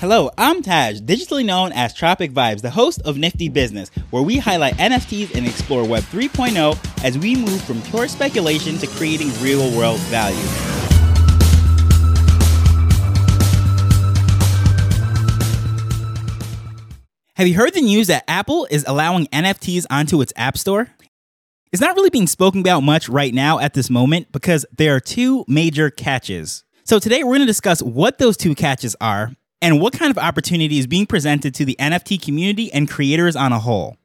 Hello, I'm Taj, digitally known as Tropic Vibes, the host of Nifty Business, where we highlight NFTs and explore Web 3.0 as we move from pure speculation to creating real world value. Have you heard the news that Apple is allowing NFTs onto its App Store? It's not really being spoken about much right now at this moment because there are two major catches. So today we're going to discuss what those two catches are and what kind of opportunity is being presented to the NFT community and creators on a whole.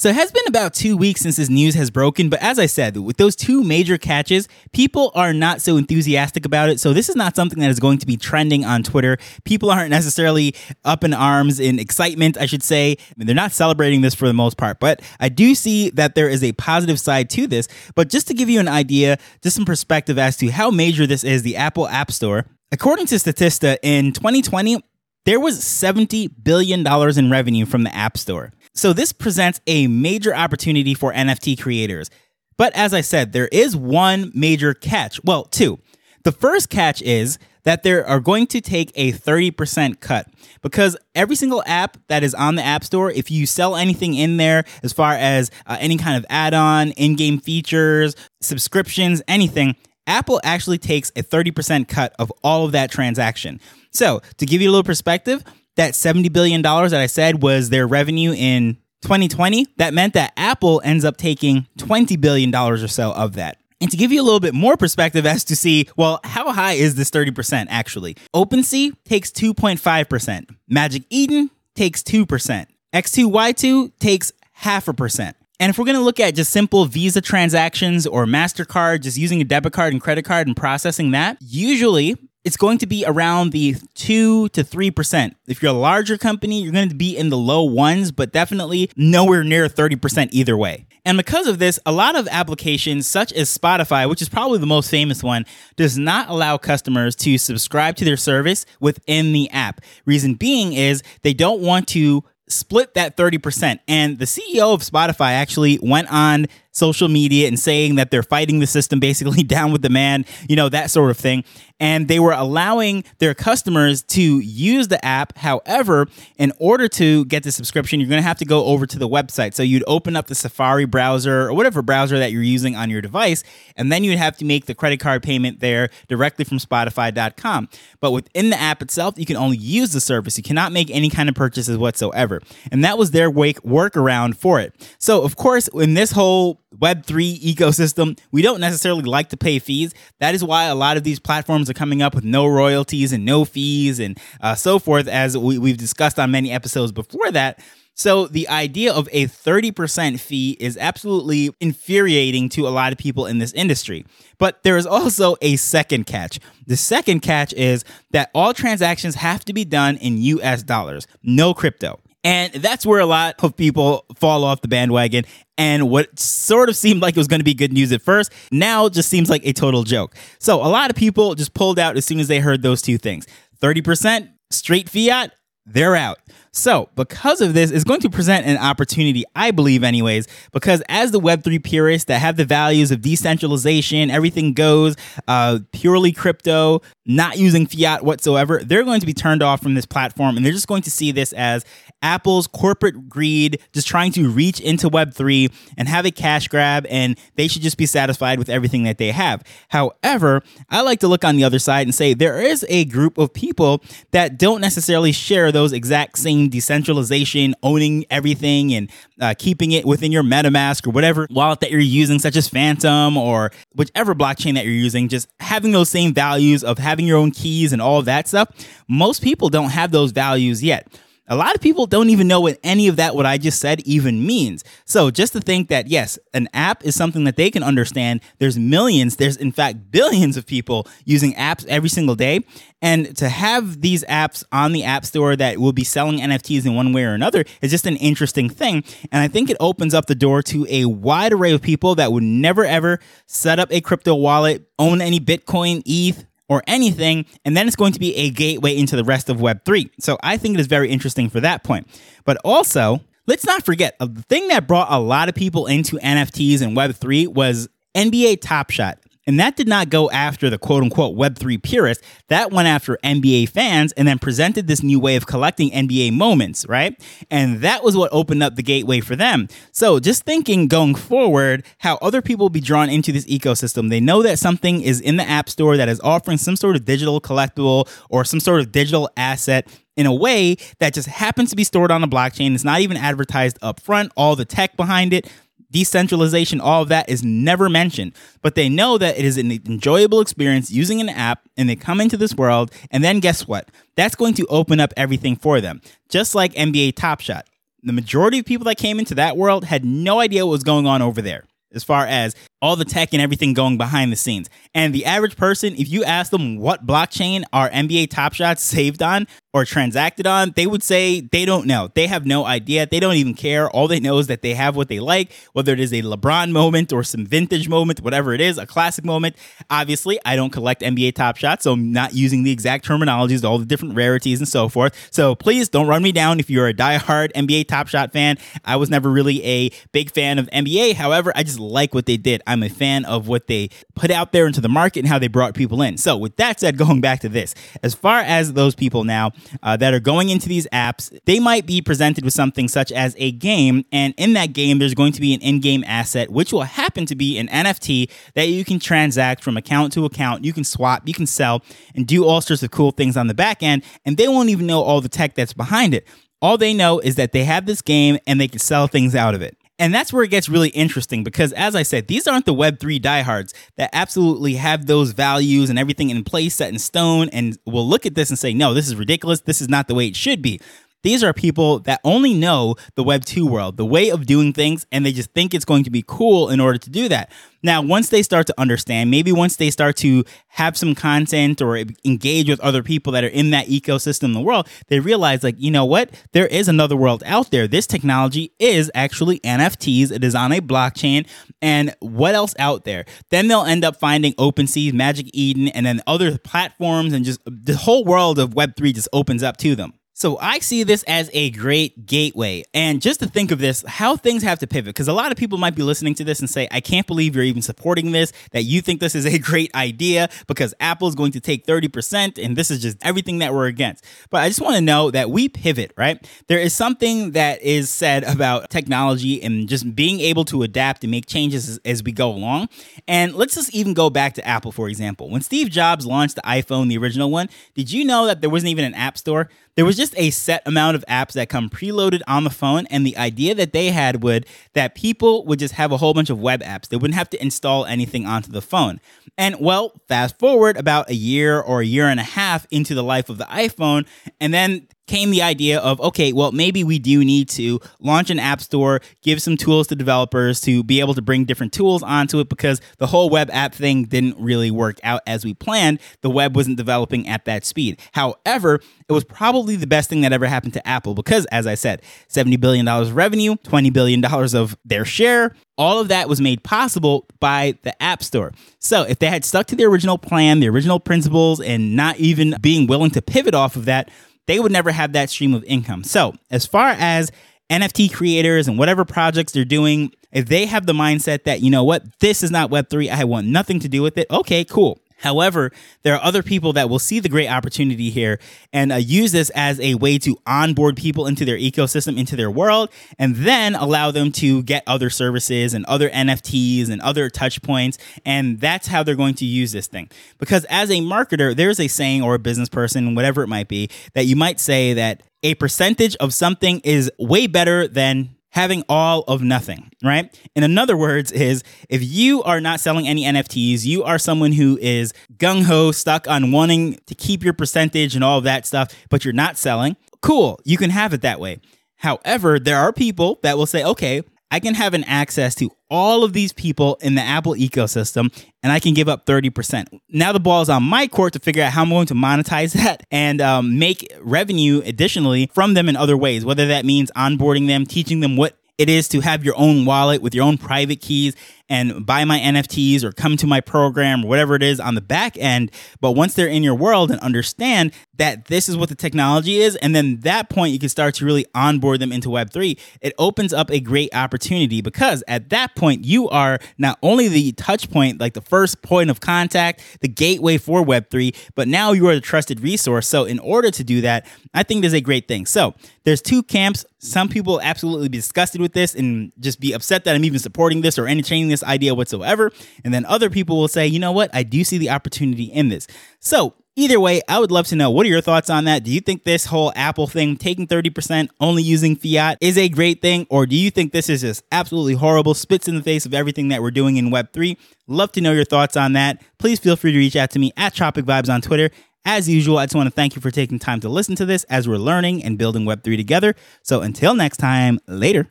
So it has been about two weeks since this news has broken, but as I said, with those two major catches, people are not so enthusiastic about it. So this is not something that is going to be trending on Twitter. People aren't necessarily up in arms in excitement, I should say. I mean, they're not celebrating this for the most part, but I do see that there is a positive side to this. But just to give you an idea, just some perspective as to how major this is, the Apple App Store, according to Statista, in 2020, there was $70 billion in revenue from the App Store. So this presents a major opportunity for NFT creators. But as I said, there is one major catch. Well, two. The first catch is that they are going to take a 30% cut because every single app that is on the App Store, if you sell anything in there as far as uh, any kind of add on, in game features, subscriptions, anything, Apple actually takes a 30% cut of all of that transaction. So, to give you a little perspective, that $70 billion that I said was their revenue in 2020, that meant that Apple ends up taking $20 billion or so of that. And to give you a little bit more perspective as to see, well, how high is this 30% actually? OpenSea takes 2.5%. Magic Eden takes 2%. X2Y2 takes half a percent. And if we're going to look at just simple Visa transactions or MasterCard, just using a debit card and credit card and processing that, usually it's going to be around the 2 to 3%. If you're a larger company, you're going to be in the low ones, but definitely nowhere near 30% either way. And because of this, a lot of applications, such as Spotify, which is probably the most famous one, does not allow customers to subscribe to their service within the app. Reason being is they don't want to split that 30%. And the CEO of Spotify actually went on social media and saying that they're fighting the system basically down with the man, you know, that sort of thing. And they were allowing their customers to use the app. However, in order to get the subscription, you're going to have to go over to the website. So you'd open up the Safari browser or whatever browser that you're using on your device, and then you'd have to make the credit card payment there directly from Spotify.com. But within the app itself, you can only use the service. You cannot make any kind of purchases whatsoever. And that was their wake workaround for it. So, of course, in this whole Web3 ecosystem, we don't necessarily like to pay fees. That is why a lot of these platforms are coming up with no royalties and no fees and uh, so forth, as we, we've discussed on many episodes before that. So the idea of a 30% fee is absolutely infuriating to a lot of people in this industry. But there is also a second catch. The second catch is that all transactions have to be done in US dollars, no crypto. And that's where a lot of people fall off the bandwagon. And what sort of seemed like it was going to be good news at first now just seems like a total joke. So a lot of people just pulled out as soon as they heard those two things 30% straight fiat, they're out. So, because of this, it's going to present an opportunity, I believe, anyways, because as the Web3 purists that have the values of decentralization, everything goes, uh, purely crypto, not using fiat whatsoever, they're going to be turned off from this platform and they're just going to see this as Apple's corporate greed, just trying to reach into Web3 and have a cash grab, and they should just be satisfied with everything that they have. However, I like to look on the other side and say there is a group of people that don't necessarily share those exact same decentralization, owning everything and uh, keeping it within your MetaMask or whatever wallet that you're using, such as Phantom or whichever blockchain that you're using, just having those same values of having your own keys and all that stuff. Most people don't have those values yet. A lot of people don't even know what any of that, what I just said, even means. So just to think that, yes, an app is something that they can understand. There's millions, there's in fact billions of people using apps every single day. And to have these apps on the App Store that will be selling NFTs in one way or another is just an interesting thing. And I think it opens up the door to a wide array of people that would never ever set up a crypto wallet, own any Bitcoin, ETH, or anything, and then it's going to be a gateway into the rest of Web3. So I think it is very interesting for that point. But also, let's not forget uh, the thing that brought a lot of people into NFTs and Web3 was NBA Top Shot. And that did not go after the quote unquote Web3 purists. That went after NBA fans and then presented this new way of collecting NBA moments, right? And that was what opened up the gateway for them. So just thinking going forward, how other people will be drawn into this ecosystem. They know that something is in the App Store that is offering some sort of digital collectible or some sort of digital asset in a way that just happens to be stored on a blockchain. It's not even advertised up front, all the tech behind it decentralization, all of that is never mentioned. But they know that it is an enjoyable experience using an app and they come into this world. And then guess what? That's going to open up everything for them. Just like NBA Top Shot. The majority of people that came into that world had no idea what was going on over there as far as all the tech and everything going behind the scenes. And the average person, if you ask them what blockchain are NBA Top Shots saved on or transacted on, they would say they don't know. They have no idea. They don't even care. All they know is that they have what they like, whether it is a LeBron moment or some vintage moment, whatever it is, a classic moment. Obviously, I don't collect NBA Top Shots, so I'm not using the exact terminologies, all the different rarities and so forth. So please don't run me down if you're a diehard NBA Top Shot fan. I was never really a big fan of NBA. However, I just like what they did. I'm a fan of what they put out there into the market and how they brought people in. So, with that said, going back to this, as far as those people now uh, that are going into these apps, they might be presented with something such as a game. And in that game, there's going to be an in game asset, which will happen to be an NFT that you can transact from account to account. You can swap, you can sell, and do all sorts of cool things on the back end. And they won't even know all the tech that's behind it. All they know is that they have this game and they can sell things out of it. And that's where it gets really interesting because, as I said, these aren't the Web3 diehards that absolutely have those values and everything in place, set in stone, and will look at this and say, no, this is ridiculous. This is not the way it should be. These are people that only know the Web 2 world, the way of doing things, and they just think it's going to be cool in order to do that. Now, once they start to understand, maybe once they start to have some content or engage with other people that are in that ecosystem in the world, they realize, like, you know what? There is another world out there. This technology is actually NFTs, it is on a blockchain. And what else out there? Then they'll end up finding OpenSea, Magic Eden, and then other platforms, and just the whole world of Web3 just opens up to them. So I see this as a great gateway. And just to think of this, how things have to pivot, because a lot of people might be listening to this and say, I can't believe you're even supporting this, that you think this is a great idea because Apple is going to take 30% and this is just everything that we're against. But I just want to know that we pivot, right? There is something that is said about technology and just being able to adapt and make changes as, as we go along. And let's just even go back to Apple, for example. When Steve Jobs launched the iPhone, the original one, did you know that there wasn't even an app store? There was just a set amount of apps that come preloaded on the phone and the idea that they had would that people would just have a whole bunch of web apps. They wouldn't have to install anything onto the phone. And well fast forward about a year or a year and a half into the life of the iphone and then came the idea of okay, well, maybe we do need to launch an app store, give some tools to developers to be able to bring different tools onto it because the whole web app thing didn't really work out as we planned. The web wasn't developing at that speed. However, it was probably the best thing that ever happened to Apple because, as I said, $70 billion revenue, $20 billion of their share, all of that was made possible by the App Store. So, if they had stuck to the original plan, the original principles, and not even being willing to pivot off of that, they would never have that stream of income. So, as far as NFT creators and whatever projects they're doing, if they have the mindset that, you know what, this is not Web3, I want nothing to do with it, okay, cool. However, there are other people that will see the great opportunity here and uh, use this as a way to onboard people into their ecosystem, into their world, and then allow them to get other services and other NFTs and other touch points. And that's how they're going to use this thing. Because as a marketer, there's a saying or a business person, whatever it might be, that you might say that a percentage of something is way better than having all of nothing, right? In other words, is if you are not selling any NFTs, you are someone who is gung ho, stuck on wanting to keep your percentage and all of that stuff, but you're not selling, cool, you can have it that way. However, there are people that will say, okay, I can have an access to all of these people in the Apple ecosystem and I can give up 30%. Now the ball is on my court to figure out how I'm going to monetize that and um, make revenue additionally from them in other ways, whether that means onboarding them, teaching them what it is to have your own wallet with your own private keys and buy my NFTs or come to my program or whatever it is on the back end. But once they're in your world and understand that this is what the technology is, and then that point you can start to really onboard them into Web3, it opens up a great opportunity because at that point you are not only the touch point, like the first point of contact, the gateway for Web3, but now you are the trusted resource. So in order to do that, I think there's a great thing. So there's two camps. Some people absolutely be disgusted with this and just be upset that I'm even supporting this or entertaining idea whatsoever. And then other people will say, you know what? I do see the opportunity in this. So Either way, I would love to know what are your thoughts on that? Do you think this whole Apple thing, taking 30%, only using fiat, is a great thing? Or do you think this is just absolutely horrible, spits in the face of everything that we're doing in Web3? Love to know your thoughts on that. Please feel free to reach out to me at Tropic Vibes on Twitter. As usual, I just want to thank you for taking time to listen to this as we're learning and building Web3 together. So until next time, later.